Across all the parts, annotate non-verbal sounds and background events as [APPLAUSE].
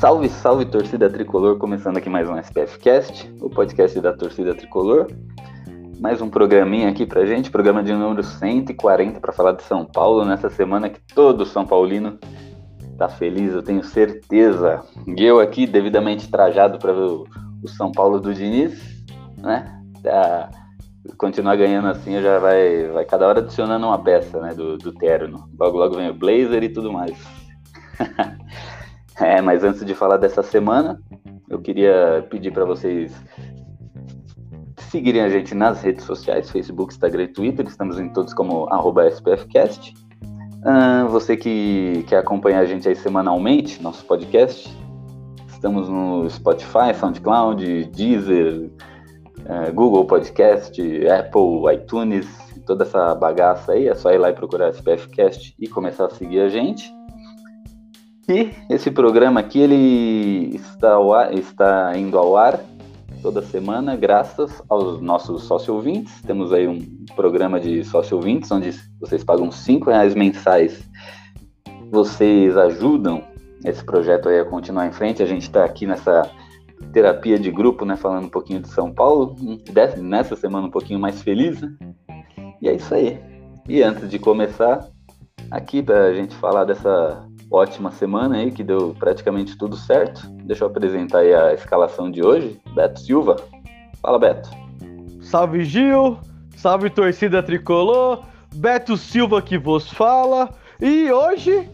Salve, salve torcida tricolor, começando aqui mais um SPF Cast, o podcast da torcida tricolor. Mais um programinha aqui pra gente, programa de número 140 para falar de São Paulo nessa semana que todo São Paulino tá feliz, eu tenho certeza. E eu aqui devidamente trajado para ver o, São Paulo do Diniz, né? Tá, continuar ganhando assim, já vai, vai cada hora adicionando uma peça, né, do, do terno. Logo, logo vem o blazer e tudo mais. [LAUGHS] É, mas antes de falar dessa semana, eu queria pedir para vocês seguirem a gente nas redes sociais, Facebook, Instagram e Twitter. Estamos em todos como SPFcast. Uh, você que quer acompanhar a gente aí semanalmente, nosso podcast, estamos no Spotify, SoundCloud, Deezer, uh, Google Podcast, Apple, iTunes, toda essa bagaça aí. É só ir lá e procurar SPFcast e começar a seguir a gente. E esse programa aqui ele está, ar, está indo ao ar toda semana, graças aos nossos sócio ouvintes. Temos aí um programa de sócio ouvintes, onde vocês pagam cinco reais mensais. Vocês ajudam esse projeto aí a continuar em frente. A gente está aqui nessa terapia de grupo, né, falando um pouquinho de São Paulo. Nessa semana um pouquinho mais feliz, né? E é isso aí. E antes de começar, aqui para a gente falar dessa ótima semana aí, que deu praticamente tudo certo. Deixa eu apresentar aí a escalação de hoje. Beto Silva. Fala, Beto. Salve, Gil. Salve, torcida tricolor. Beto Silva que vos fala. E hoje,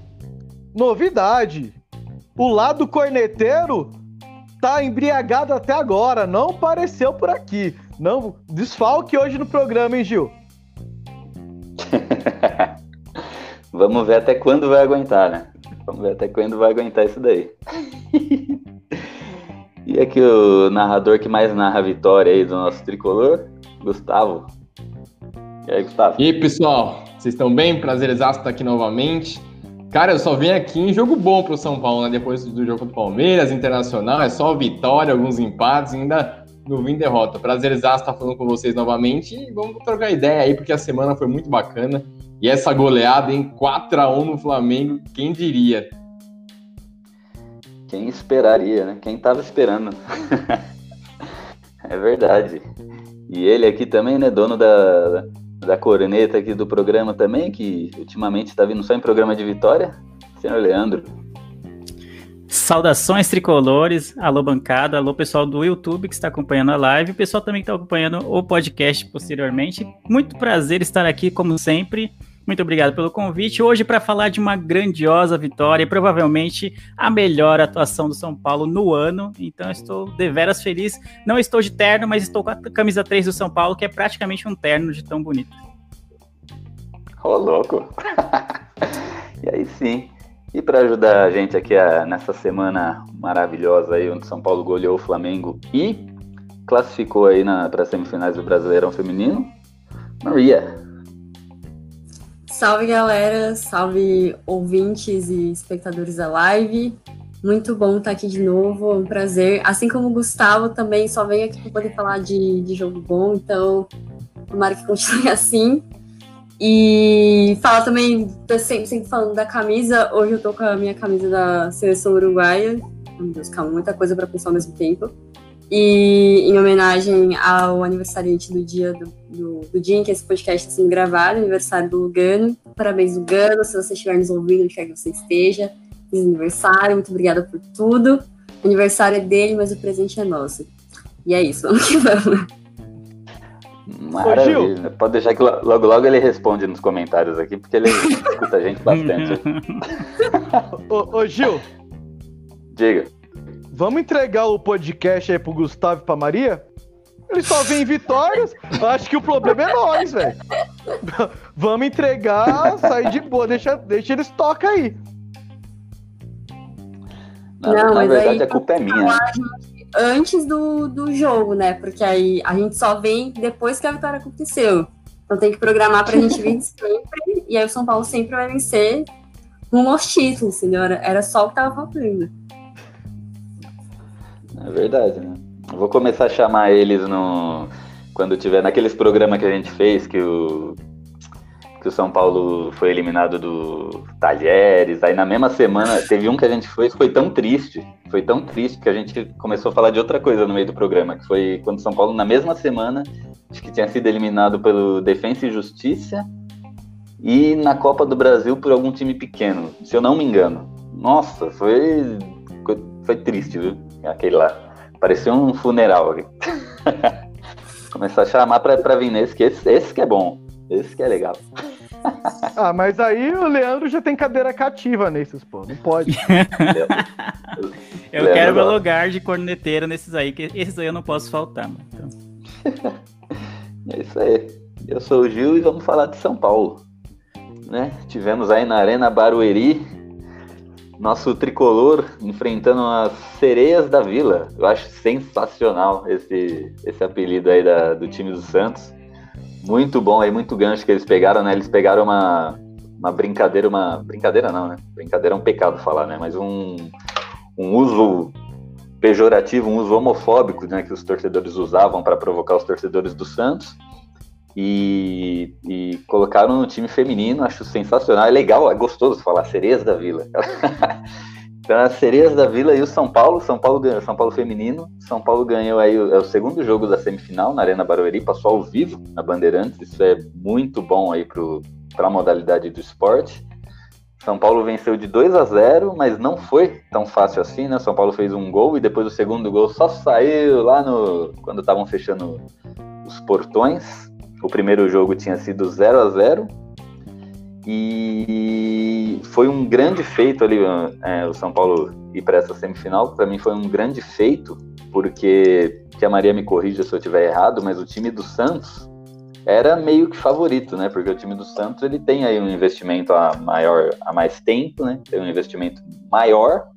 novidade. O lado corneteiro tá embriagado até agora. Não apareceu por aqui. Não, desfalque hoje no programa, hein, Gil? [LAUGHS] Vamos ver até quando vai aguentar, né? Vamos ver até quando vai aguentar isso daí. [LAUGHS] e aqui o narrador que mais narra a vitória aí do nosso tricolor, Gustavo. E aí, Gustavo? E aí, pessoal? Vocês estão bem? Prazer exato estar aqui novamente. Cara, eu só vim aqui em jogo bom pro São Paulo, né? Depois do jogo do Palmeiras, Internacional, é só vitória, alguns empates, ainda não vim derrota. Prazer exato estar falando com vocês novamente e vamos trocar ideia aí, porque a semana foi muito bacana. E essa goleada em 4 a 1 no Flamengo, quem diria? Quem esperaria, né? Quem tava esperando. [LAUGHS] é verdade. E ele aqui também, né, dono da, da corneta aqui do programa também, que ultimamente está vindo só em programa de vitória, senhor Leandro. Saudações tricolores, alô bancada, alô pessoal do YouTube que está acompanhando a live, o pessoal também que está acompanhando o podcast posteriormente. Muito prazer estar aqui, como sempre. Muito obrigado pelo convite. Hoje para falar de uma grandiosa vitória e provavelmente a melhor atuação do São Paulo no ano. Então estou deveras feliz. Não estou de terno, mas estou com a camisa 3 do São Paulo, que é praticamente um terno de tão bonito. Ô, oh, louco! [LAUGHS] e aí sim. E para ajudar a gente aqui a, nessa semana maravilhosa aí, onde São Paulo goleou o Flamengo e classificou aí para as semifinais do Brasileirão Feminino, Maria. Salve galera, salve ouvintes e espectadores da live. Muito bom estar aqui de novo, é um prazer. Assim como o Gustavo também só vem aqui para poder falar de, de jogo bom, então tomara que continue [LAUGHS] assim. E fala também, sempre, sempre falando da camisa, hoje eu tô com a minha camisa da seleção uruguaia. Meu Deus, calma, muita coisa para pensar ao mesmo tempo e em homenagem ao aniversariante do dia do, do, do, dia em que esse podcast está sendo gravado, aniversário do Lugano. Parabéns, Lugano, se você estiver nos ouvindo, onde quer que você esteja. Feliz aniversário, muito obrigada por tudo. O aniversário é dele, mas o presente é nosso. E é isso, vamos que vamos. Maravilha. Pode deixar que logo logo ele responde nos comentários aqui, porque ele [LAUGHS] escuta a gente bastante. ô, ô Gil. Diga. Vamos entregar o podcast aí pro Gustavo e pra Maria? Ele só vem vitórias. Acho que o problema é nós, velho. Vamos entregar, sair de boa. Deixa, deixa eles tocar aí. Na, não, na verdade, a culpa é minha. Antes do, do jogo, né? Porque aí a gente só vem depois que a vitória aconteceu. Então tem que programar pra gente vir [LAUGHS] sempre. E aí o São Paulo sempre vai vencer rumo aos títulos, entendeu? Era só o que tava faltando. É verdade, né? Eu vou começar a chamar eles no. Quando tiver naqueles programas que a gente fez, que o. Que o São Paulo foi eliminado do Talheres. Aí na mesma semana, teve um que a gente foi, foi tão triste. Foi tão triste que a gente começou a falar de outra coisa no meio do programa. Que foi quando o São Paulo, na mesma semana, acho que tinha sido eliminado pelo Defensa e Justiça e na Copa do Brasil por algum time pequeno, se eu não me engano. Nossa, foi foi triste, viu? Aquele lá. Parecia um funeral. [LAUGHS] Começar a chamar pra, pra vir nesse, que esse, esse que é bom. Esse que é legal. [LAUGHS] ah, mas aí o Leandro já tem cadeira cativa nesses, pô. Não pode. eu Leandro quero meu lugar de corneteiro nesses aí, que esses aí eu não posso faltar, mano. Então. [LAUGHS] é isso aí. Eu sou o Gil e vamos falar de São Paulo. Né? Tivemos aí na Arena Barueri nosso tricolor enfrentando as sereias da vila. Eu acho sensacional esse, esse apelido aí da, do time do Santos. Muito bom aí, muito gancho que eles pegaram, né? Eles pegaram uma, uma brincadeira, uma. Brincadeira não, né? Brincadeira é um pecado falar, né? Mas um, um uso pejorativo, um uso homofóbico, né? Que os torcedores usavam para provocar os torcedores do Santos e, e, colocaram no time feminino, acho sensacional, é legal, é gostoso falar Sereias da Vila. [LAUGHS] então, as Sereias da Vila e o São Paulo, São Paulo ganhou, São Paulo feminino, São Paulo ganhou aí é o segundo jogo da semifinal na Arena Barueri, passou ao vivo na Bandeirantes, isso é muito bom aí para a modalidade do esporte. São Paulo venceu de 2 a 0, mas não foi tão fácil assim, né? São Paulo fez um gol e depois o segundo gol só saiu lá no quando estavam fechando os portões. O primeiro jogo tinha sido 0 a 0 e foi um grande feito ali é, o São Paulo ir para essa semifinal. Para mim foi um grande feito porque que a Maria me corrija se eu estiver errado, mas o time do Santos era meio que favorito, né? Porque o time do Santos ele tem aí um investimento a maior, a mais tempo, né? Tem um investimento maior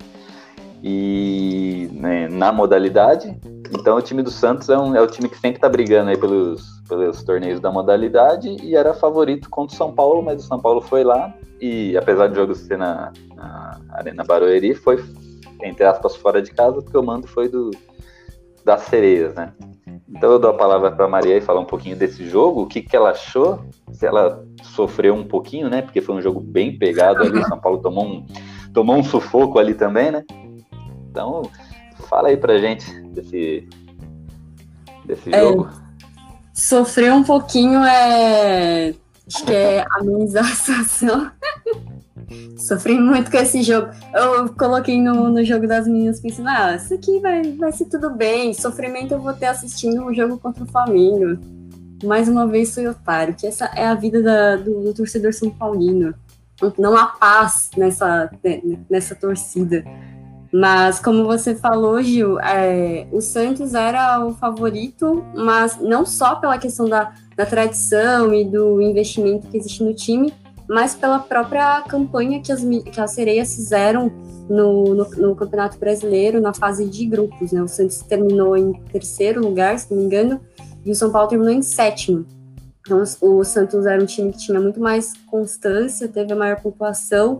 e né, na modalidade. Então o time do Santos é, um, é o time que sempre está brigando aí pelos, pelos torneios da modalidade e era favorito contra o São Paulo, mas o São Paulo foi lá e apesar do jogo ser na, na Arena Barueri, foi entre aspas fora de casa, porque o mando foi do das sereias, né? Então eu dou a palavra para Maria e falar um pouquinho desse jogo, o que, que ela achou, se ela sofreu um pouquinho, né? Porque foi um jogo bem pegado ali, o São Paulo tomou um, tomou um sufoco ali também, né? Então, fala aí pra gente desse, desse é, jogo. Sofrer um pouquinho é. Acho que é amenizar a situação. [LAUGHS] Sofri muito com esse jogo. Eu coloquei no, no jogo das meninas pensando, ah, isso aqui vai, vai ser tudo bem. Sofrimento eu vou ter assistindo um jogo contra o Flamengo. Mais uma vez fui otário, que essa é a vida da, do, do torcedor São Paulino. Não há paz nessa, nessa torcida. Mas, como você falou, Gil, é, o Santos era o favorito, mas não só pela questão da, da tradição e do investimento que existe no time, mas pela própria campanha que as, que as sereias fizeram no, no, no, Campeonato Brasileiro, na fase de grupos. Né? O Santos terminou em terceiro lugar, se não me engano, e o São Paulo terminou em sétimo. Então, o Santos era um time que tinha muito mais constância, teve a maior pontuação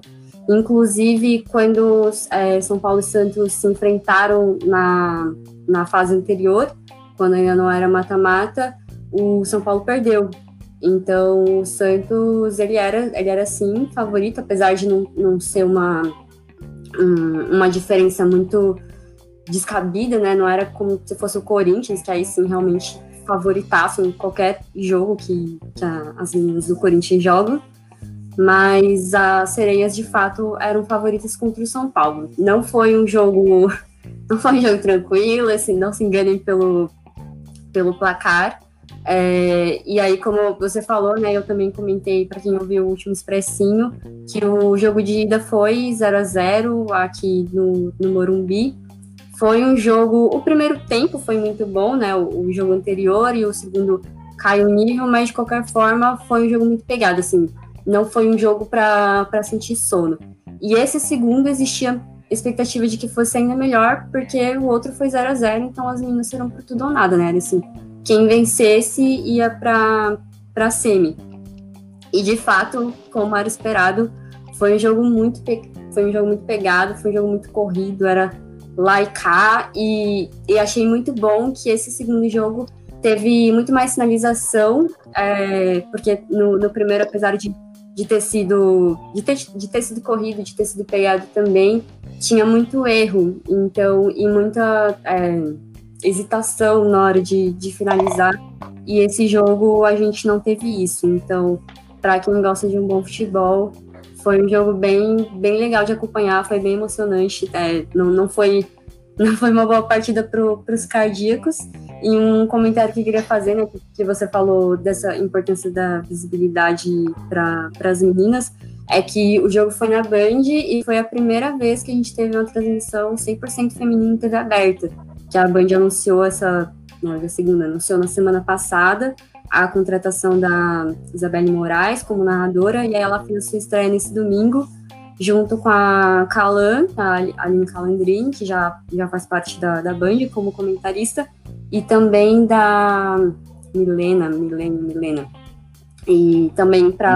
Inclusive, quando é, São Paulo e Santos se enfrentaram na, na fase anterior, quando ainda não era mata-mata, o São Paulo perdeu. Então, o Santos, ele era, ele era sim favorito, apesar de não, não ser uma, um, uma diferença muito descabida, né? Não era como se fosse o Corinthians, que aí sim realmente favoritassem qualquer jogo que, que a, as meninas do Corinthians jogam mas as sereias de fato eram favoritas contra o São Paulo. Não foi um jogo, [LAUGHS] não foi um jogo tranquilo, assim, não se enganem pelo, pelo placar. É, e aí, como você falou, né, eu também comentei para quem ouviu o último expressinho que o jogo de ida foi 0 a 0 aqui no, no Morumbi. Foi um jogo. O primeiro tempo foi muito bom, né? O, o jogo anterior e o segundo caiu o nível, mas de qualquer forma foi um jogo muito pegado. Assim, não foi um jogo para sentir sono. E esse segundo existia expectativa de que fosse ainda melhor, porque o outro foi 0 a 0 então as meninas serão por tudo ou nada, né? Assim, quem vencesse ia para para semi. E de fato, como era esperado, foi um jogo muito foi um jogo muito pegado, foi um jogo muito corrido, era lá e cá, e, e achei muito bom que esse segundo jogo teve muito mais sinalização, é, porque no, no, primeiro, apesar de, de ter sido de ter, de ter sido corrido, de ter sido pegado também, tinha muito erro, então, e muita é, hesitação na hora de, de finalizar, e esse jogo a gente não teve isso, então, para quem gosta de um bom futebol, foi um jogo bem, bem legal de acompanhar, foi bem emocionante. É, não, não, foi, [LAUGHS] não foi uma boa partida para os cardíacos. E um comentário que eu queria fazer, né, que você falou dessa importância da visibilidade para as meninas, é que o jogo foi na Band e foi a primeira vez que a gente teve uma transmissão 100% feminina em TV aberta, que a Band anunciou essa, não, é a segunda, anunciou na semana passada, a contratação da Isabelle Moraes como narradora, e aí ela fez sua estreia nesse domingo, junto com a Calan, a Aline Calandrin, que já, já faz parte da, da Band como comentarista, e também da Milena, Milena, Milena. E também para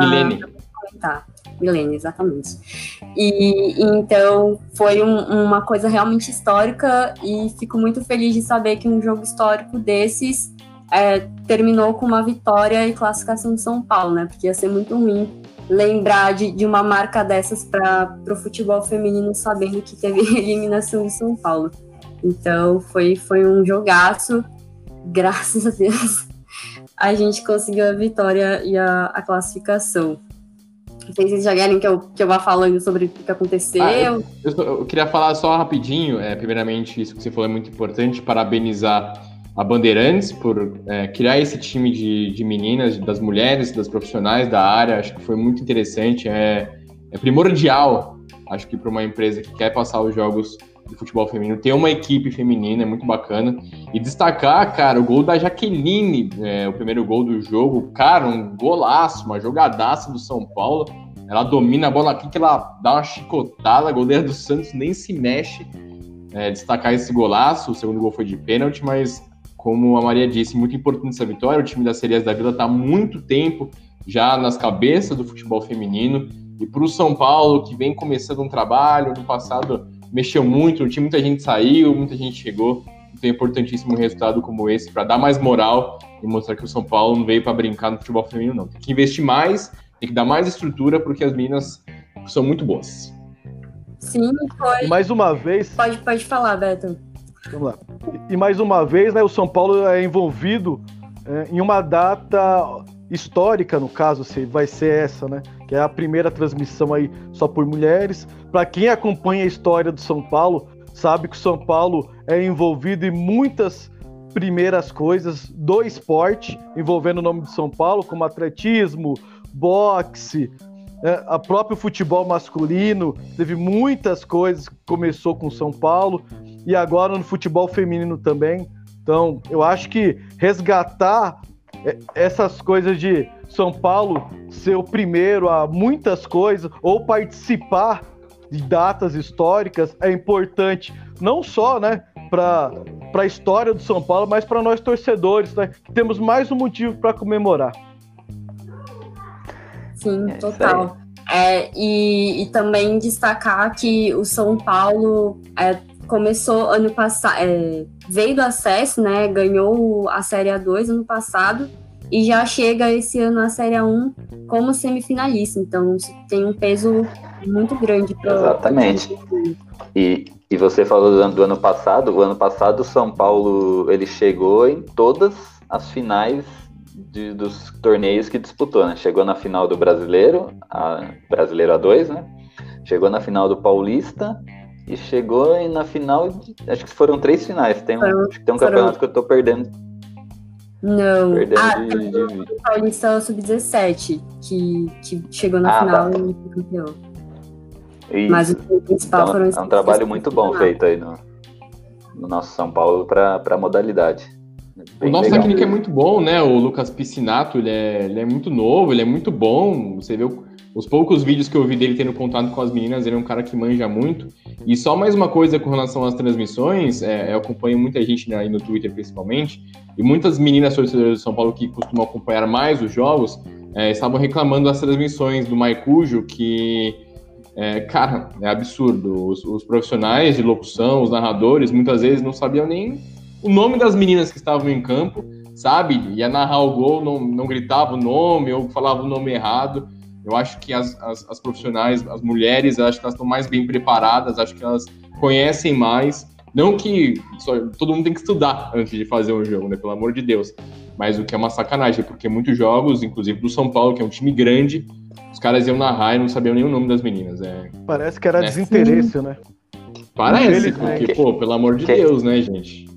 comentar. Milene, exatamente. E, então foi um, uma coisa realmente histórica e fico muito feliz de saber que um jogo histórico desses é, terminou com uma vitória e classificação de São Paulo, né? Porque ia ser muito ruim lembrar de, de uma marca dessas para o futebol feminino, sabendo que teve [LAUGHS] eliminação de São Paulo. Então foi, foi um jogaço, graças a Deus a gente conseguiu a vitória e a, a classificação. Não sei se vocês já querem que eu, que eu vá falando sobre o que aconteceu. Ah, eu, eu, queria falar só rapidinho, é, primeiramente, isso que você falou é muito importante, parabenizar a Bandeirantes por é, criar esse time de, de meninas, das mulheres, das profissionais da área. Acho que foi muito interessante, é, é primordial, acho que para uma empresa que quer passar os jogos futebol feminino, ter uma equipe feminina é muito bacana. E destacar, cara, o gol da Jaqueline, é, o primeiro gol do jogo, cara, um golaço, uma jogadaça do São Paulo. Ela domina a bola aqui, que ela dá uma chicotada, a goleira do Santos nem se mexe. É, destacar esse golaço, o segundo gol foi de pênalti, mas como a Maria disse, muito importante essa vitória. O time das Serias da Vila está há muito tempo já nas cabeças do futebol feminino. E para o São Paulo, que vem começando um trabalho, no passado mexeu muito, no time muita gente saiu, muita gente chegou. Então é importantíssimo um resultado como esse para dar mais moral e mostrar que o São Paulo não veio para brincar no futebol feminino, não. Tem que investir mais, tem que dar mais estrutura, porque as meninas são muito boas. Sim, foi. E mais uma vez. Pode, pode falar, Beto. Vamos lá. E mais uma vez, né, o São Paulo é envolvido é, em uma data histórica, no caso, vai ser essa, né? Que é a primeira transmissão aí só por mulheres. Para quem acompanha a história do São Paulo, sabe que o São Paulo é envolvido em muitas primeiras coisas do esporte, envolvendo o nome de São Paulo, como atletismo, boxe, é, a próprio futebol masculino, teve muitas coisas que começou com São Paulo e agora no futebol feminino também. Então, eu acho que resgatar essas coisas de São Paulo ser o primeiro a muitas coisas ou participar de datas históricas é importante, não só, né, para a história do São Paulo, mas para nós torcedores, né, que temos mais um motivo para comemorar. Sim, é total. É, e, e, também destacar que o São Paulo é, começou ano passado, é, veio do acesso, né? Ganhou a Série A2 ano passado e já chega esse ano a Série A1 como semifinalista. Então tem um peso muito grande para Exatamente. E, e você falou do ano, do ano passado, o ano passado o São Paulo ele chegou em todas as finais de, dos torneios que disputou, né? Chegou na final do Brasileiro, a Brasileiro A2, né? Chegou na final do Paulista e chegou na final, acho que foram três finais. Tem um, foram, acho que tem um campeonato foram... que eu tô perdendo. Não. Perdendo ah, de, de... Paulista Sub-17, que, que chegou na ah, final tá. e foi campeão. Isso. Mas o principal então, foram É um trabalho muito bom feito aí no, no nosso São Paulo para a modalidade. Bem o nosso legal. técnico é muito bom, né? O Lucas Piscinato, ele é, ele é muito novo, ele é muito bom. Você vê o os poucos vídeos que eu vi dele tendo contato com as meninas, ele é um cara que manja muito. E só mais uma coisa com relação às transmissões, é, eu acompanho muita gente né, aí no Twitter principalmente, e muitas meninas torcedoras de São Paulo que costumam acompanhar mais os jogos, é, estavam reclamando das transmissões do Maicujo, que, é, cara, é absurdo. Os, os profissionais de locução, os narradores, muitas vezes não sabiam nem o nome das meninas que estavam em campo, sabe? Ia narrar o gol, não, não gritava o nome ou falava o nome errado. Eu acho que as, as, as profissionais, as mulheres, acho que elas estão mais bem preparadas, acho que elas conhecem mais. Não que só, todo mundo tem que estudar antes de fazer um jogo, né? Pelo amor de Deus. Mas o que é uma sacanagem, porque muitos jogos, inclusive do São Paulo, que é um time grande, os caras iam narrar e não sabiam nem o nome das meninas. É, Parece que era né? desinteresse, né? Parece, porque, pô, pelo amor de Deus, né, gente?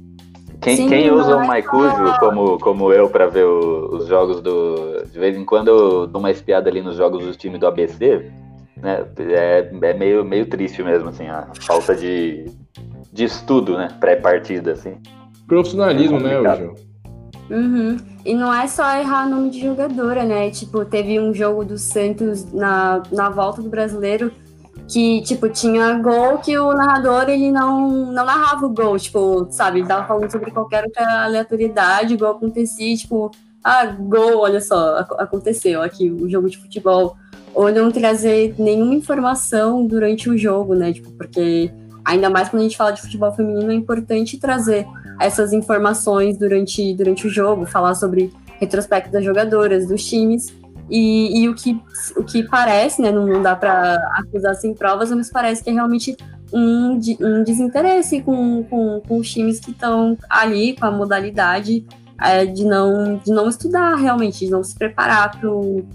Quem, Sim, quem usa o Maicujo como, como eu para ver o, os jogos do. De vez em quando eu dou uma espiada ali nos jogos do time do ABC, né? É, é meio, meio triste mesmo, assim, a falta de, de estudo, né? Pré-partida, assim. Profissionalismo, é né, Gil? Uhum. E não é só errar nome de jogadora, né? Tipo, teve um jogo do Santos na, na volta do brasileiro que, tipo, tinha gol que o narrador, ele não, não narrava o gol, tipo, sabe, ele tava falando sobre qualquer outra aleatoriedade, igual acontecia, tipo, ah, gol, olha só, aconteceu aqui o jogo de futebol, ou não trazer nenhuma informação durante o jogo, né, tipo, porque ainda mais quando a gente fala de futebol feminino, é importante trazer essas informações durante, durante o jogo, falar sobre retrospecto das jogadoras, dos times, e, e, o, que, o que parece, né, não, dá para acusar sem provas, mas parece que é realmente um, um desinteresse com, com, com os times que estão ali, com a modalidade é, de, não, de não estudar realmente, de não se preparar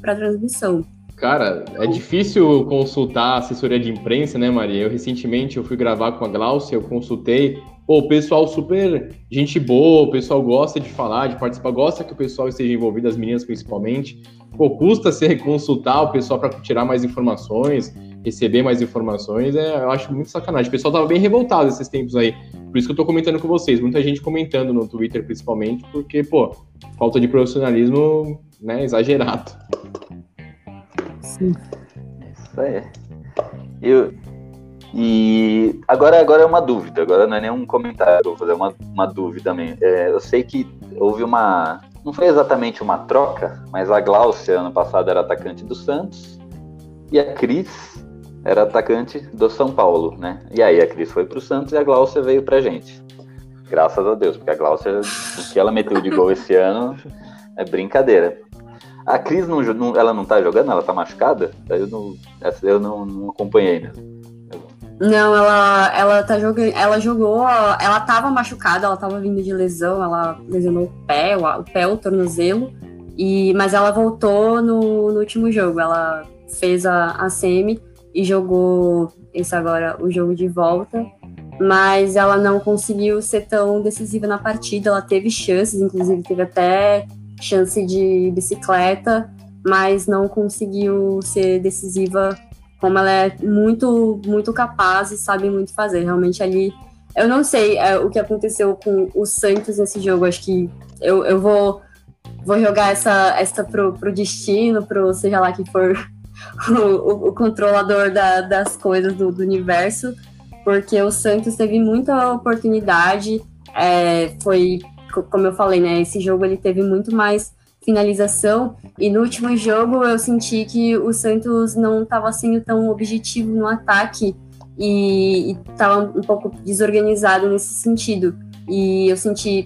para a transmissão. Cara, é difícil consultar assessoria de imprensa, né, Maria? Eu recentemente eu fui gravar com a Glaucia, eu consultei. Pô, o pessoal super gente boa, o pessoal gosta de falar, de participar, gosta que o pessoal esteja envolvido, as meninas principalmente. Pô, custa se consultar o pessoal para tirar mais informações, receber mais informações, é, eu acho muito sacanagem. O pessoal tava bem revoltado esses tempos aí. Por isso que eu tô comentando com vocês, muita gente comentando no Twitter principalmente, porque, pô, falta de profissionalismo, né, exagerado. Sim. Isso aí. Eu, e agora, agora é uma dúvida, agora não é nenhum comentário, vou fazer uma, uma dúvida também. É, eu sei que houve uma. Não foi exatamente uma troca, mas a Glaucia ano passado era atacante do Santos e a Cris era atacante do São Paulo, né? E aí a Cris foi pro Santos e a Glaucia veio pra gente. Graças a Deus, porque a Glaucia, o que ela meteu de gol esse ano é brincadeira. A Cris não, não, ela não tá jogando, ela tá machucada? Eu não, eu não, não acompanhei mesmo. Não, ela, ela tá jogando. Ela jogou. Ela tava machucada, ela tava vindo de lesão, ela lesionou o pé, o, o pé, o tornozelo. E, mas ela voltou no, no último jogo. Ela fez a, a semi e jogou esse agora, o jogo de volta. Mas ela não conseguiu ser tão decisiva na partida. Ela teve chances, inclusive teve até chance de bicicleta, mas não conseguiu ser decisiva como ela é muito, muito capaz e sabe muito fazer. Realmente ali, eu não sei é, o que aconteceu com o Santos nesse jogo. Acho que eu, eu vou, vou jogar essa, essa pro, pro destino, pro seja lá que for [LAUGHS] o, o controlador da, das coisas do, do, universo, porque o Santos teve muita oportunidade. É, foi, como eu falei, né? Esse jogo ele teve muito mais finalização. E no último jogo eu senti que o Santos não estava sendo tão objetivo no ataque e estava um pouco desorganizado nesse sentido. E eu senti,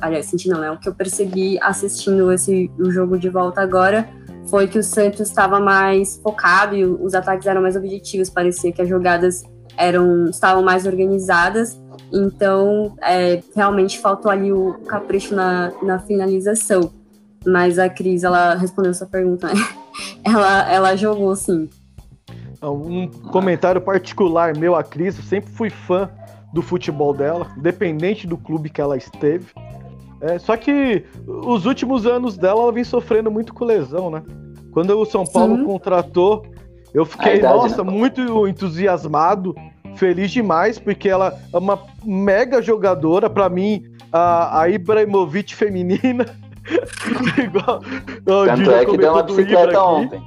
aliás, senti não, é o que eu percebi assistindo esse o jogo de volta agora foi que o Santos estava mais focado e os ataques eram mais objetivos, parecia que as jogadas eram estavam mais organizadas. Então, é, realmente faltou ali o capricho na, na finalização. Mas a Cris, ela respondeu essa pergunta. Né? [LAUGHS] ela, ela jogou sim. Um comentário particular meu, a Cris, eu sempre fui fã do futebol dela, independente do clube que ela esteve. É, só que os últimos anos dela, ela vem sofrendo muito com lesão, né? Quando o São Paulo Sim. contratou, eu fiquei, idade, nossa, né? muito entusiasmado, feliz demais, porque ela é uma mega jogadora. Para mim, a, a Ibrahimovic feminina. [LAUGHS] [LAUGHS] Igual, Tanto é que deu uma bicicleta ontem.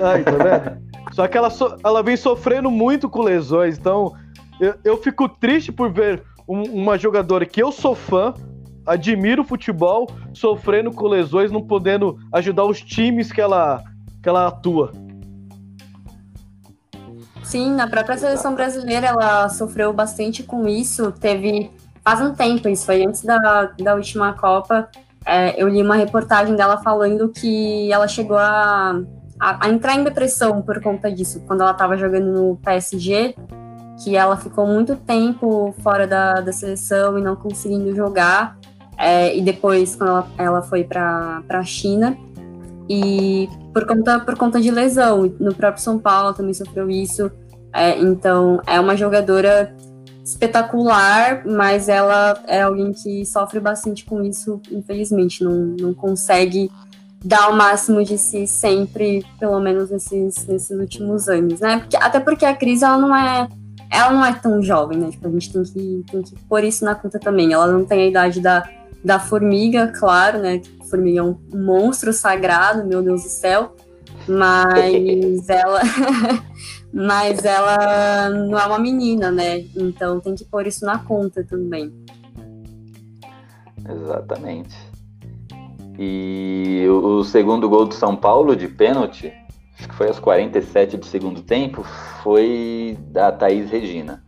Aí, tá vendo? Só que ela, so, ela vem sofrendo muito com lesões, então eu, eu fico triste por ver um, uma jogadora que eu sou fã, admiro o futebol, sofrendo com lesões, não podendo ajudar os times que ela, que ela atua. Sim, na própria seleção brasileira ela sofreu bastante com isso. Teve faz um tempo, isso foi antes da, da última Copa. É, eu li uma reportagem dela falando que ela chegou a, a, a entrar em depressão por conta disso, quando ela estava jogando no PSG, que ela ficou muito tempo fora da, da seleção e não conseguindo jogar. É, e depois, quando ela, ela foi para a China, e por conta, por conta de lesão, no próprio São Paulo também sofreu isso. É, então, é uma jogadora espetacular, mas ela é alguém que sofre bastante com isso, infelizmente. Não, não consegue dar o máximo de si sempre, pelo menos nesses, nesses últimos anos, né? Porque, até porque a Cris, ela não é ela não é tão jovem, né? Tipo, a gente tem que, tem que pôr isso na conta também. Ela não tem a idade da, da formiga, claro, né? A formiga é um monstro sagrado, meu Deus do céu. Mas [LAUGHS] ela. [LAUGHS] mas ela não é uma menina, né? Então tem que pôr isso na conta também. Exatamente. E o segundo gol do São Paulo de pênalti, acho que foi aos 47 do segundo tempo, foi da Thaís Regina.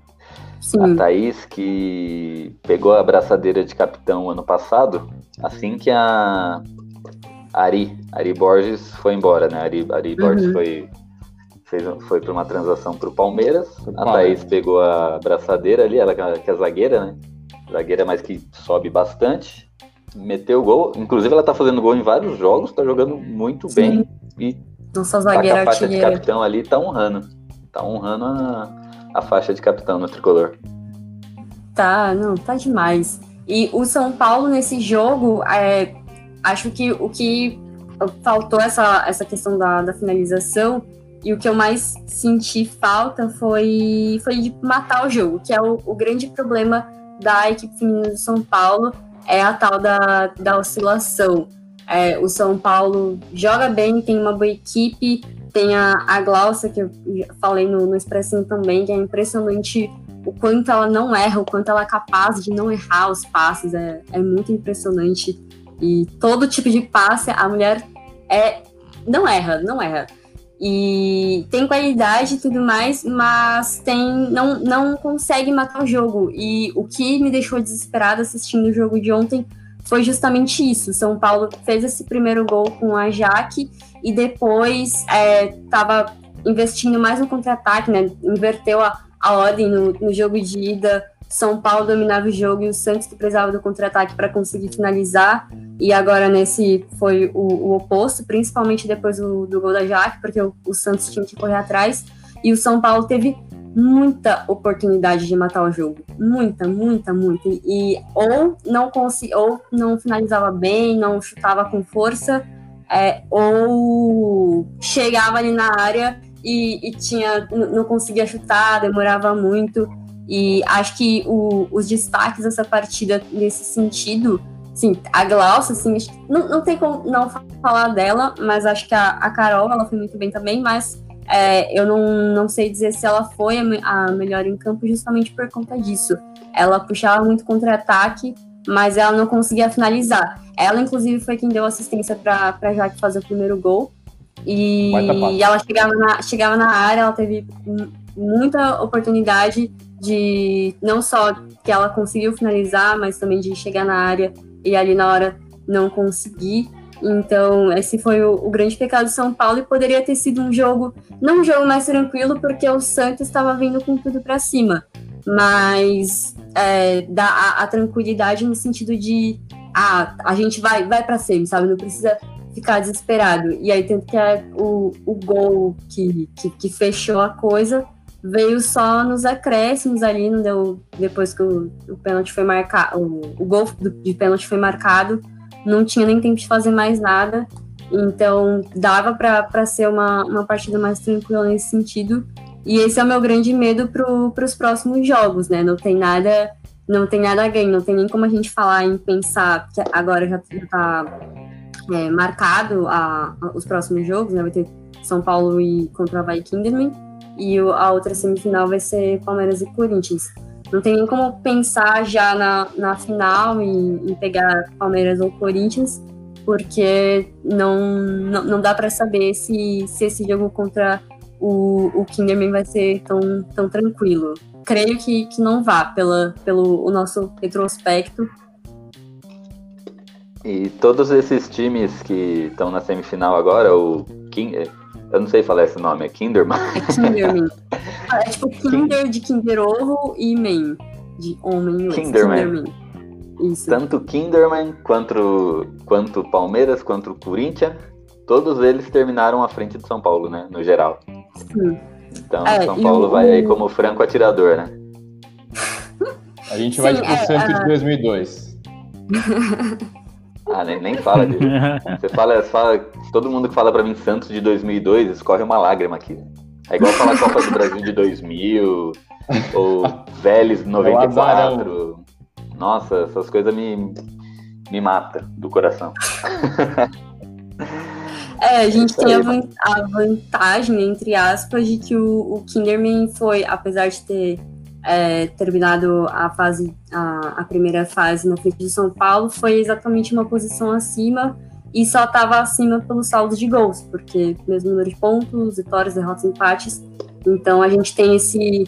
Sim. A Thaís que pegou a abraçadeira de capitão ano passado, assim que a Ari, Ari Borges foi embora, né? Ari, Ari uhum. Borges foi fez, foi para uma transação para o Palmeiras. A Thaís pegou a braçadeira ali, ela que é zagueira, né? Zagueira, mas que sobe bastante. Meteu o gol. Inclusive, ela tá fazendo gol em vários jogos, tá jogando muito Sim. bem. E Nossa zagueira tá a faixa de capitão ali, tá honrando. Tá honrando a, a faixa de capitão no tricolor. Tá, não, tá demais. E o São Paulo nesse jogo, é, acho que o que faltou essa, essa questão da, da finalização e o que eu mais senti falta foi, foi de matar o jogo, que é o, o grande problema da equipe feminina do São Paulo, é a tal da, da oscilação. É, o São Paulo joga bem, tem uma boa equipe, tem a, a Glaucia, que eu falei no, no Expressinho também, que é impressionante o quanto ela não erra, o quanto ela é capaz de não errar os passes, é, é muito impressionante. E todo tipo de passe, a mulher é não erra, não erra e tem qualidade e tudo mais, mas tem não, não consegue matar o jogo. E o que me deixou desesperada assistindo o jogo de ontem foi justamente isso. São Paulo fez esse primeiro gol com a Jaque e depois estava é, investindo mais no contra-ataque, né? Inverteu a, a ordem no, no jogo de ida são Paulo dominava o jogo e o Santos que precisava do contra-ataque para conseguir finalizar. E agora nesse foi o, o oposto, principalmente depois do, do, gol da Jaque, porque o, o Santos tinha que correr atrás. E o São Paulo teve muita oportunidade de matar o jogo. Muita, muita, muita. E ou não consegui, ou não finalizava bem, não chutava com força, é, ou chegava ali na área e, e tinha, não conseguia chutar, demorava muito. E acho que o, os destaques dessa partida nesse sentido, sim, a Glaucia, assim, não, não tem como não falar dela, mas acho que a, a Carol, ela foi muito bem também, mas é, eu não, não sei dizer se ela foi a, a melhor em campo justamente por conta disso. Ela puxava muito contra-ataque, mas ela não conseguia finalizar. Ela, inclusive, foi quem deu assistência para a Jaque fazer o primeiro gol. E, e ela chegava na, chegava na área, ela teve muita oportunidade de não só que ela conseguiu finalizar, mas também de chegar na área e ali na hora não conseguir. Então, esse foi o, o, grande pecado de São Paulo e poderia ter sido um jogo, não um jogo mais tranquilo, porque o Santos estava vindo com tudo para cima, mas é, dá a, a, tranquilidade no sentido de, ah, a gente vai, vai para cima, sabe? Não precisa ficar desesperado. E aí, tanto que é o, o gol que, que, que fechou a coisa veio só nos acréscimos ali, não deu, depois que o, o pênalti foi marcado, o, o gol de pênalti foi marcado, não tinha nem tempo de fazer mais nada, então dava para ser uma, uma partida mais tranquila nesse sentido, e esse é o meu grande medo para os próximos jogos, né, não tem nada, não tem nada a ganhar, não tem nem como a gente falar em pensar que agora já, já tá é, marcado a, a, os próximos jogos, né? Vai ter São Paulo e contra o Havaí Kinderman, e a outra semifinal vai ser Palmeiras e Corinthians. Não tem nem como pensar já na, na final em, pegar Palmeiras ou Corinthians, porque não, não, não dá para saber se, se esse jogo contra o, o Kinderman vai ser tão, tão tranquilo. Creio que, que não vá pela, pelo o nosso retrospecto. E todos esses times que estão na semifinal agora, o King, eu não sei falar esse nome, é Kinderman? É Kinderman. [LAUGHS] é tipo Kinder de Kinder Ovo e Man, de homem. Kinderman. Kinderman. Isso. Tanto Kinderman quanto, quanto Palmeiras, quanto Corinthians, todos eles terminaram à frente de São Paulo, né? No geral. Sim. Então, é, São Paulo o... vai aí como franco atirador, né? A gente Sim, vai de é, Santos de 2002. Ah, nem, nem fala disso. Você fala, você fala, todo mundo que fala pra mim Santos de 2002, escorre uma lágrima aqui. É igual falar Copa do Brasil de 2000, ou Vélez 94. É Nossa, essas coisas me, me matam do coração. É, a gente tem a, vantagem, entre aspas, de que o, o Kinderman foi, apesar de ter é, terminado a fase, a, a, primeira fase na frente de São Paulo, foi exatamente uma posição acima e só estava acima pelo saldo de gols, porque mesmo número de pontos, vitórias, derrotas, empates. Então a gente tem esse,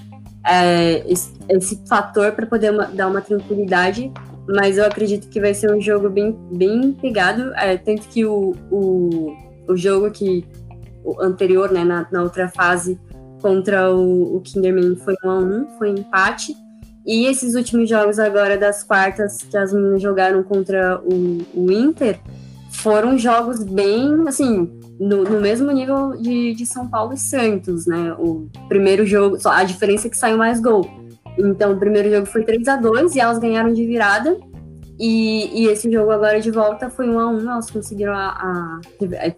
é, esse, esse, fator para poder uma, dar uma tranquilidade, mas eu acredito que vai ser um jogo bem, bem pegado, é, tanto que o, o, o jogo que o anterior, né, na, na outra fase, contra o, o Kinderman foi 1 a 1 foi empate. E esses últimos jogos agora das quartas que as meninas jogaram contra o, o Inter foram jogos bem, assim, no, no mesmo nível de, de, São Paulo e Santos, né? O primeiro jogo, só a diferença é que saiu mais gol. Então, o primeiro jogo foi 3 a 2 e elas ganharam de virada. E, e esse jogo agora de volta foi 1 a 1 elas conseguiram a.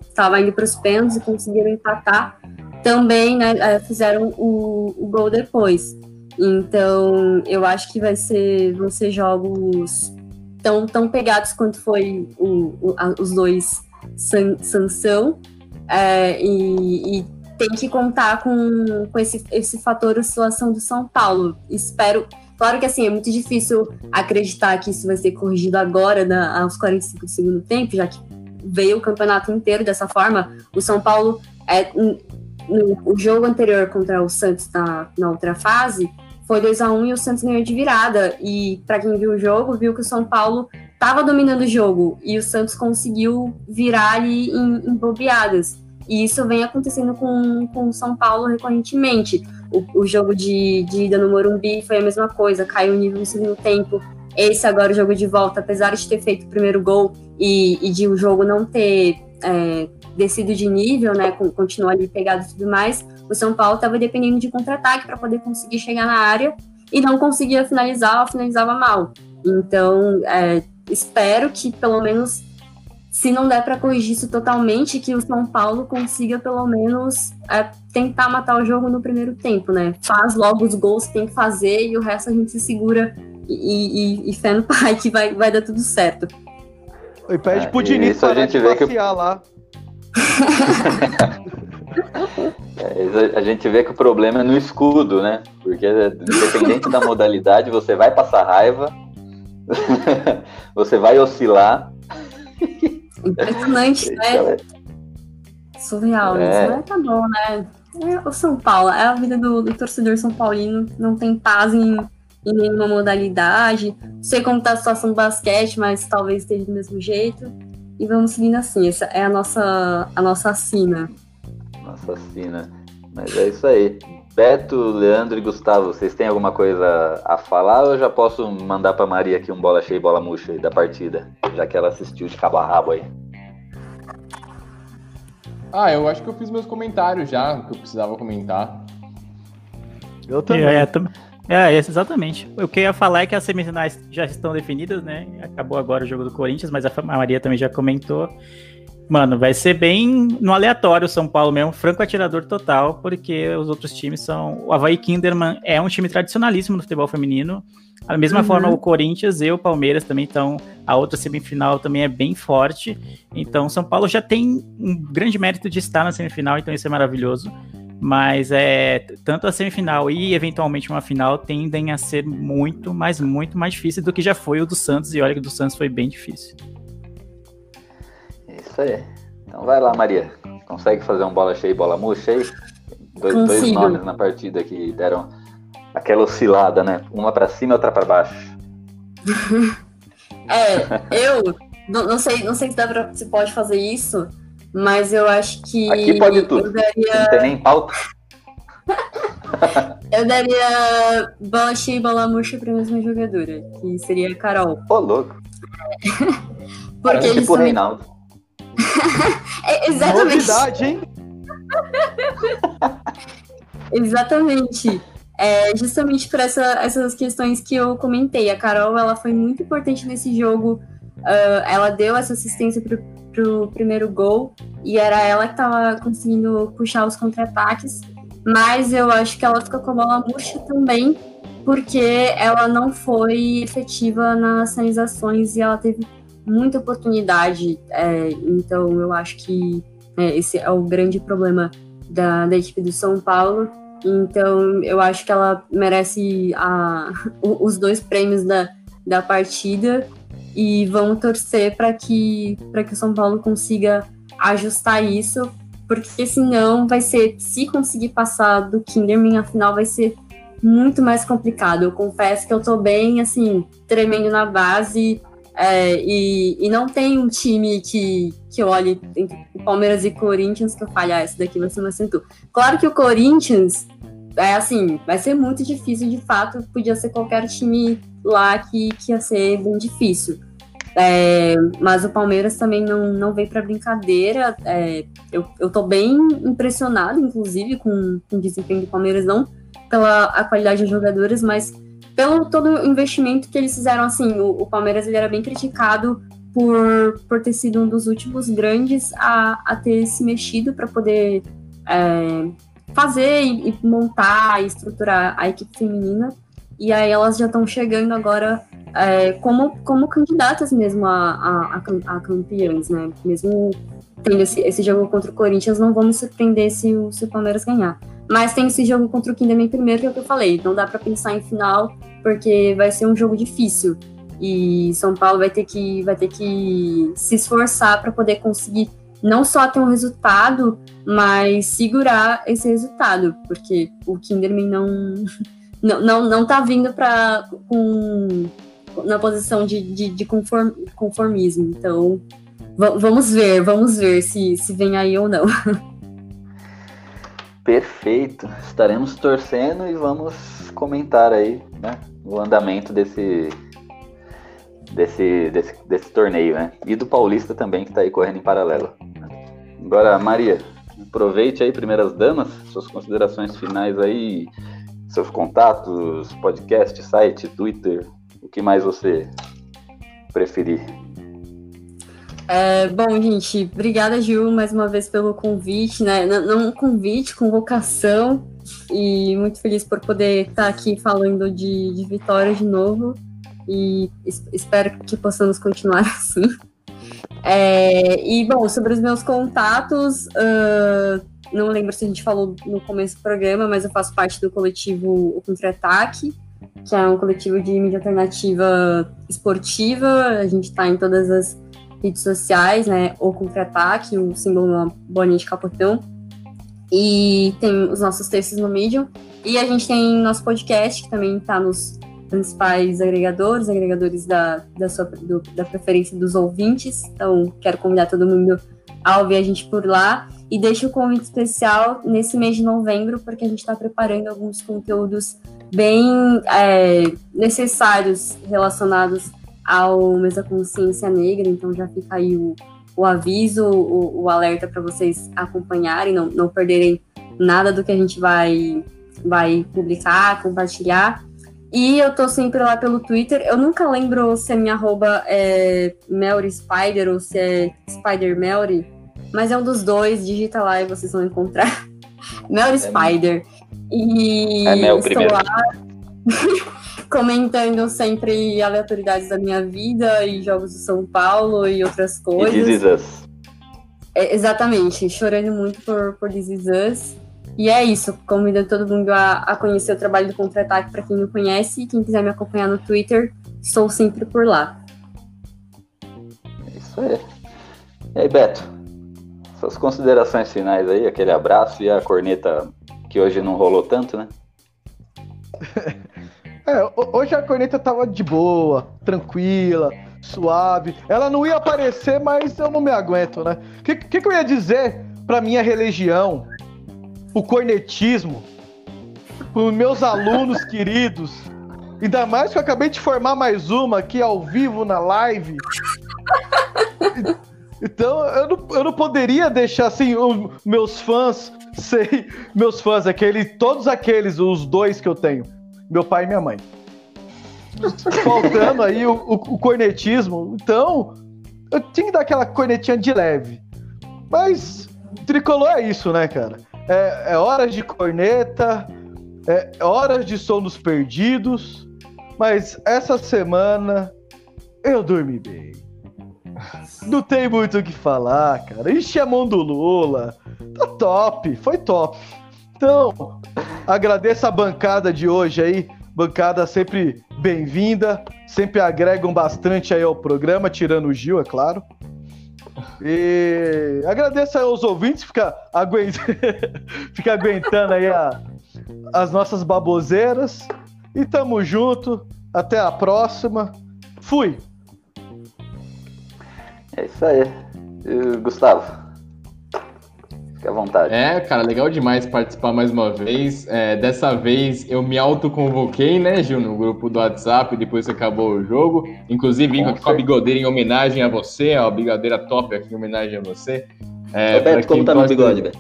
Estava indo para os pênaltis e conseguiram empatar também né, é, fizeram o, o gol depois. Então, eu acho que vai ser, vão ser jogos tão, tão pegados quanto foi o, o, a, os dois san, Sansão. É, e, e, tem que contar com, com esse, esse fator oscilação do São Paulo. Espero. Claro que assim, é muito difícil acreditar que isso vai ser corrigido agora, na, aos 45 do segundo tempo, já que veio o campeonato inteiro dessa forma. O São Paulo é, no o jogo anterior contra o Santos na, na outra fase, foi 2 a 1 e o Santos ganhou de virada. E para quem viu o jogo, viu que o São Paulo estava dominando o jogo e o Santos conseguiu virar ali em, em bobeadas. E isso vem acontecendo com, com o São Paulo recorrentemente. O, o jogo de, de ida no Morumbi foi a mesma coisa, caiu o nível no segundo tempo. Esse agora, o jogo de volta, apesar de ter feito o primeiro gol e, e de o jogo não ter é, descido de nível, né, continuou ali pegado e tudo mais, o São Paulo estava dependendo de contra-ataque para poder conseguir chegar na área e não conseguia finalizar ou finalizava mal. Então, é, espero que pelo menos, se não der para corrigir isso totalmente, que o São Paulo consiga pelo menos é, tentar matar o jogo no primeiro tempo, né? Faz logo os gols que tem que fazer e o resto a gente se segura e, e, e fé no pai que vai, vai dar tudo certo. E pede pro Diniz parar a gente de vê que... lá. É, a gente vê que o problema é no escudo, né? Porque independente da modalidade, você vai passar raiva, [LAUGHS] você vai oscilar. Impressionante, [LAUGHS] né? Surreal é. isso, mas tá bom, né? É o São Paulo, é a vida do, do torcedor São Paulino, não tem paz em, em nenhuma modalidade. Não sei como tá a situação do basquete, mas talvez esteja do mesmo jeito e vamos seguindo assim. Essa é a nossa, a nossa sina. Nossa sina. Mas é isso aí. Beto, Leandro e Gustavo, vocês têm alguma coisa a falar ou eu já posso mandar para Maria aqui um bola cheia e bola murcha aí da partida, já que ela assistiu de cabo a rabo aí? Ah, eu acho que eu fiz meus comentários já, que eu precisava comentar. Eu também. É, também. É, exatamente. O que eu ia falar é que as semifinais já estão definidas, né? Acabou agora o jogo do Corinthians, mas a Maria também já comentou. Mano, vai ser bem no aleatório o São Paulo mesmo, franco atirador total, porque os outros times são. O Havaí Kinderman é um time tradicionalíssimo no futebol feminino. Da mesma uhum. forma, o Corinthians e o Palmeiras também estão. A outra semifinal também é bem forte. Então, São Paulo já tem um grande mérito de estar na semifinal, então isso é maravilhoso. Mas é tanto a semifinal e eventualmente uma final tendem a ser muito, mas muito mais difícil do que já foi o do Santos. E olha que o do Santos foi bem difícil. Isso aí. Então vai lá, Maria. Consegue fazer um bola cheia e bola murcha aí? Dois, dois nomes na partida que deram aquela oscilada, né? Uma para cima e outra para baixo. [LAUGHS] é, eu não, não, sei, não sei se, dá pra, se pode fazer isso, mas eu acho que. Aqui pode tudo. Daria... Não tem nem pauta. [LAUGHS] eu daria bola cheia e bola murcha pra mesma jogadora, que seria a Carol. Ô, louco. [LAUGHS] Porque tipo também... Reinaldo. [LAUGHS] é, exatamente. Novidade, hein? exatamente. É, justamente por essa, essas questões que eu comentei. A Carol ela foi muito importante nesse jogo. Uh, ela deu essa assistência pro, pro primeiro gol e era ela que estava conseguindo puxar os contra-ataques. Mas eu acho que ela ficou com a bola murcha também, porque ela não foi efetiva nas sinalizações e ela teve muita oportunidade. É, então, eu acho que é, esse é o grande problema da, da equipe do São Paulo. Então, eu acho que ela merece a, [LAUGHS] os dois prêmios da, da partida e vamos torcer para que, que o São Paulo consiga ajustar isso, porque senão vai ser, se conseguir passar do Kinderman, afinal vai ser muito mais complicado. Eu confesso que eu tô bem, assim, tremendo na base, é, e, e não tem um time que, que olhe entre Palmeiras e Corinthians que eu fale, ah, esse daqui vai ser uma. Claro que o Corinthians, é assim, vai ser muito difícil, de fato, podia ser qualquer time lá que, que ia ser bem difícil. É, mas o Palmeiras também não, não veio para brincadeira. É, eu, eu tô bem impressionado, inclusive, com, com o desempenho do Palmeiras, não pela a qualidade dos jogadores, mas pelo todo o investimento que eles fizeram, assim, o, o Palmeiras ele era bem criticado por, por ter sido um dos últimos grandes a, a ter se mexido para poder é, fazer e, e, montar e estruturar a equipe feminina. E aí elas já estão chegando agora é, como, como candidatas mesmo a, a, a, campeãs, né? Mesmo tendo esse, esse jogo contra o Corinthians, não vamos surpreender se o, se o Palmeiras ganhar. Mas tem esse jogo contra o Kinderman primeiro, que é o que eu falei. Não dá para pensar em final, porque vai ser um jogo difícil. E São Paulo vai ter que, vai ter que se esforçar para poder conseguir não só ter um resultado, mas segurar esse resultado, porque o Kinderman não não, não, não tá vindo para com na posição de, de, de conform, conformismo. Então, vamos ver, vamos ver se, se vem aí ou não. [LAUGHS] Perfeito. Estaremos torcendo e vamos comentar aí, né, o andamento desse desse, desse, desse torneio, né? E do Paulista também que está aí correndo em paralelo. Agora, Maria, aproveite aí, primeiras damas, suas considerações finais aí, seus contatos, podcast, site, Twitter, o que mais você preferir. É, bom, gente, obrigada, Gil, mais uma vez pelo convite, né? Não, convite, convocação. E muito feliz por poder estar aqui falando de, de Vitória de novo. E espero que possamos continuar [LAUGHS] assim. É, e, bom, sobre os meus contatos, uh, não lembro se a gente falou no começo do programa, mas eu faço parte do coletivo O Contra-Ataque, que é um coletivo de mídia alternativa esportiva. A gente está em todas as redes sociais, né? O Contra-Ataque, o símbolo uma bolinha de capotão. E tem os nossos textos no Medium. E a gente tem nosso podcast, que também está nos principais agregadores, agregadores da, da, sua, do, da preferência dos ouvintes. Então, quero convidar todo mundo a ouvir a gente por lá. E deixo o convite especial nesse mês de novembro, porque a gente está preparando alguns conteúdos bem é, necessários relacionados ao mês da consciência negra, então já fica aí o, o aviso, o, o alerta para vocês acompanharem, não, não perderem nada do que a gente vai, vai publicar, compartilhar. E eu tô sempre lá pelo Twitter. Eu nunca lembro se a minha arroba é Melry Spider ou se é Spider Melry. Mas é um dos dois. Digita lá e vocês vão encontrar. [LAUGHS] Mel é Spider. E é Mel estou primeiro. lá [LAUGHS] comentando sempre aleatoriedades da minha vida e jogos do São Paulo e outras E coisas. This Is Us. É, exatamente, chorando muito por, por This Is Us. E é isso, convidando todo mundo a, a conhecer o trabalho do Contra-Ataque para quem não conhece. E quem quiser me acompanhar no Twitter, estou sempre por lá. É isso aí. E aí, Beto? Suas considerações finais aí, aquele abraço e a corneta que hoje não rolou tanto, né? [LAUGHS] É, ho- hoje a corneta tava de boa, tranquila, suave. Ela não ia aparecer, mas eu não me aguento, né? O que, que, que eu ia dizer pra minha religião, o cornetismo, os meus alunos [LAUGHS] queridos? Ainda mais que eu acabei de formar mais uma aqui ao vivo na live. [LAUGHS] Então eu não, eu não poderia deixar assim os meus fãs, sei, meus fãs, aquele, todos aqueles, os dois que eu tenho, meu pai e minha mãe. Faltando aí o, o- o cornetismo, então eu tinha que dar aquela cornetinha de leve. Mas tricolor é isso, né, cara? É, é horas de corneta, é horas de sonos perdidos, mas essa semana eu dormi bem. Não tem muito o que falar, cara. Enche a mão do Lula. Tá top, foi top. Então, agradeço a bancada de hoje aí. Bancada sempre bem-vinda. Sempre agregam bastante aí ao programa, tirando o Gil, é claro. E agradeço aos ouvintes fica, aguent... [LAUGHS] fica aguentando aí a- as nossas baboseiras. E tamo junto. Até a próxima. Fui. É isso aí. E, Gustavo, fica à vontade. É, cara, legal demais participar mais uma vez. É, dessa vez eu me autoconvoquei, né, Gil, no grupo do WhatsApp, depois que acabou o jogo. Inclusive, vim Com aqui com a bigodeira em homenagem a você, ó, a bigodeira top aqui em homenagem a você. É, Beto, como tá meu bigode, Beto?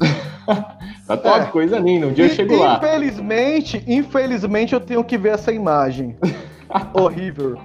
[LAUGHS] Tá top, É. coisa linda. Um dia eu chego lá. Infelizmente, infelizmente eu tenho que ver essa imagem. [LAUGHS] Horrível.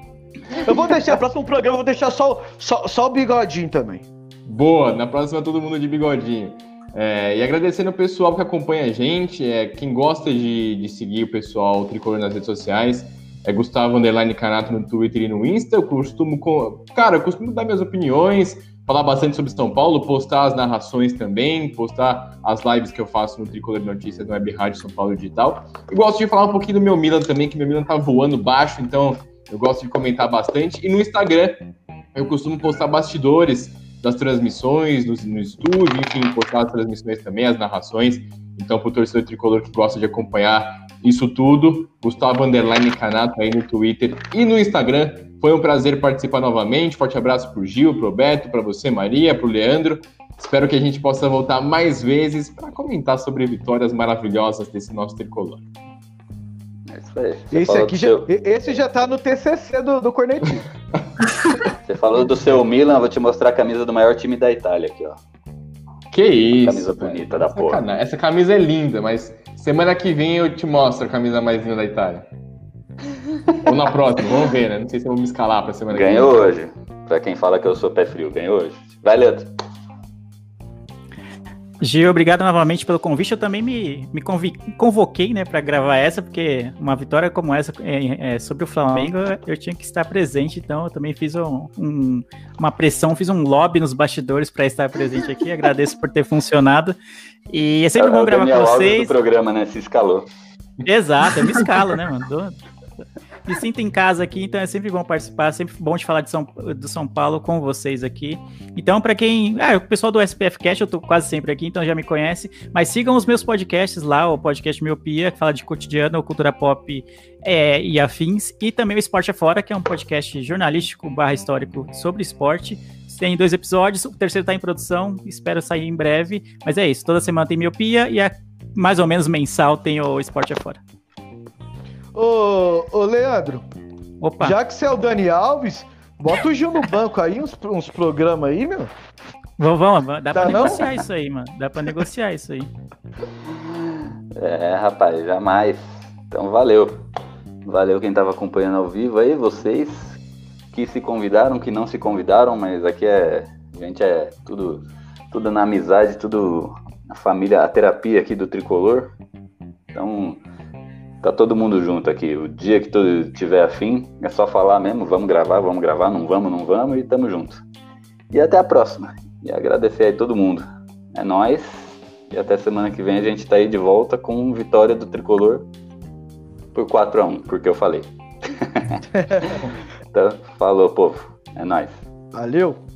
Eu vou deixar, no próximo programa eu vou deixar só, o- só, só o bigodinho também. Boa, na próxima todo mundo de bigodinho. É, e agradecendo o pessoal que acompanha a gente, é, quem gosta de, de seguir o pessoal Tricolor nas redes sociais, é Gustavo Underline Canato no Twitter e no Insta. Eu costumo, co- cara, eu costumo dar minhas opiniões, falar bastante sobre São Paulo, postar as narrações também, postar as lives que eu faço no Tricolor Notícias no Web Rádio São Paulo Digital. E gosto de falar um pouquinho do meu Milan também, que meu Milan tá voando baixo, então eu gosto de comentar bastante. E no Instagram, eu costumo postar bastidores das transmissões, no, no estúdio, enfim, postar as transmissões também, as narrações. Então, pro torcedor tricolor que gosta de acompanhar isso tudo, Gustavo Underline Canato aí no Twitter e no Instagram. Foi um prazer participar novamente. Forte abraço pro Gil, pro Beto, para você, Maria, pro Leandro. Espero que a gente possa voltar mais vezes para comentar sobre vitórias maravilhosas desse nosso tricolor. Isso aí. Você Esse aqui já, seu- esse já tá no TCC do, do Cornetinho. [LAUGHS] Você falou do seu Milan, vou te mostrar a camisa do maior time da Itália aqui, ó. Que isso. Camisa velho. bonita da porra. Essa camisa é linda, mas semana que vem eu te mostro a camisa mais linda da Itália. Ou na próxima, vamos ver, né? Não sei se eu vou me escalar pra semana Ganhou que vem. hoje. Pra quem fala que eu sou pé frio, ganhou hoje. Vai, Leandro. Gil, obrigado novamente pelo convite. Eu também me, me convoquei, né, para gravar essa, porque uma vitória como essa é, é, sobre o Flamengo, eu tinha que estar presente. Então, eu também fiz um- um- uma pressão, fiz um lobby nos bastidores para estar presente aqui. Agradeço por ter funcionado. E é sempre É bom o gravar com Daniel vocês. do programa, né? Se escalou. Exato, eu me escalo, né, mano? Me sinto em casa aqui, então é sempre bom participar, sempre bom de falar de São, do São Paulo com vocês aqui. Então, para quem. Ah, o pessoal do SPF Cast, eu tô quase sempre aqui, então já me conhece. Mas sigam os meus podcasts lá, o podcast Miopia, que fala de cotidiano, cultura pop é, e afins. E também o Esporte Afora, que é um podcast jornalístico barra histórico sobre esporte. Tem dois episódios, o terceiro tá em produção, espero sair em breve. Mas é isso, toda semana tem Miopia e a, mais ou menos mensal tem o Esporte Afora. Ô, ô, Leandro, Opa, já que você é o Dani Alves, bota o Gil no banco aí, uns, uns programas aí, meu. vamos, vamos, dá Tá pra não? negociar isso aí, mano. Dá pra negociar isso aí. É, rapaz, jamais. Então, valeu. Valeu quem tava acompanhando ao vivo aí, vocês que se convidaram, que não se convidaram, mas aqui é. A gente é tudo, tudo na amizade, tudo na família, a terapia aqui do tricolor. Então, tá todo mundo junto aqui. O dia que tu tiver afim, é só falar mesmo, vamos gravar, vamos gravar, não vamos, não vamos e tamo junto. E até a próxima. E agradecer aí todo mundo. É nós. E até semana que vem a gente tá aí de volta com vitória do tricolor por 4 a 1 porque eu falei. [LAUGHS] então, falou, povo. É nóis. Valeu.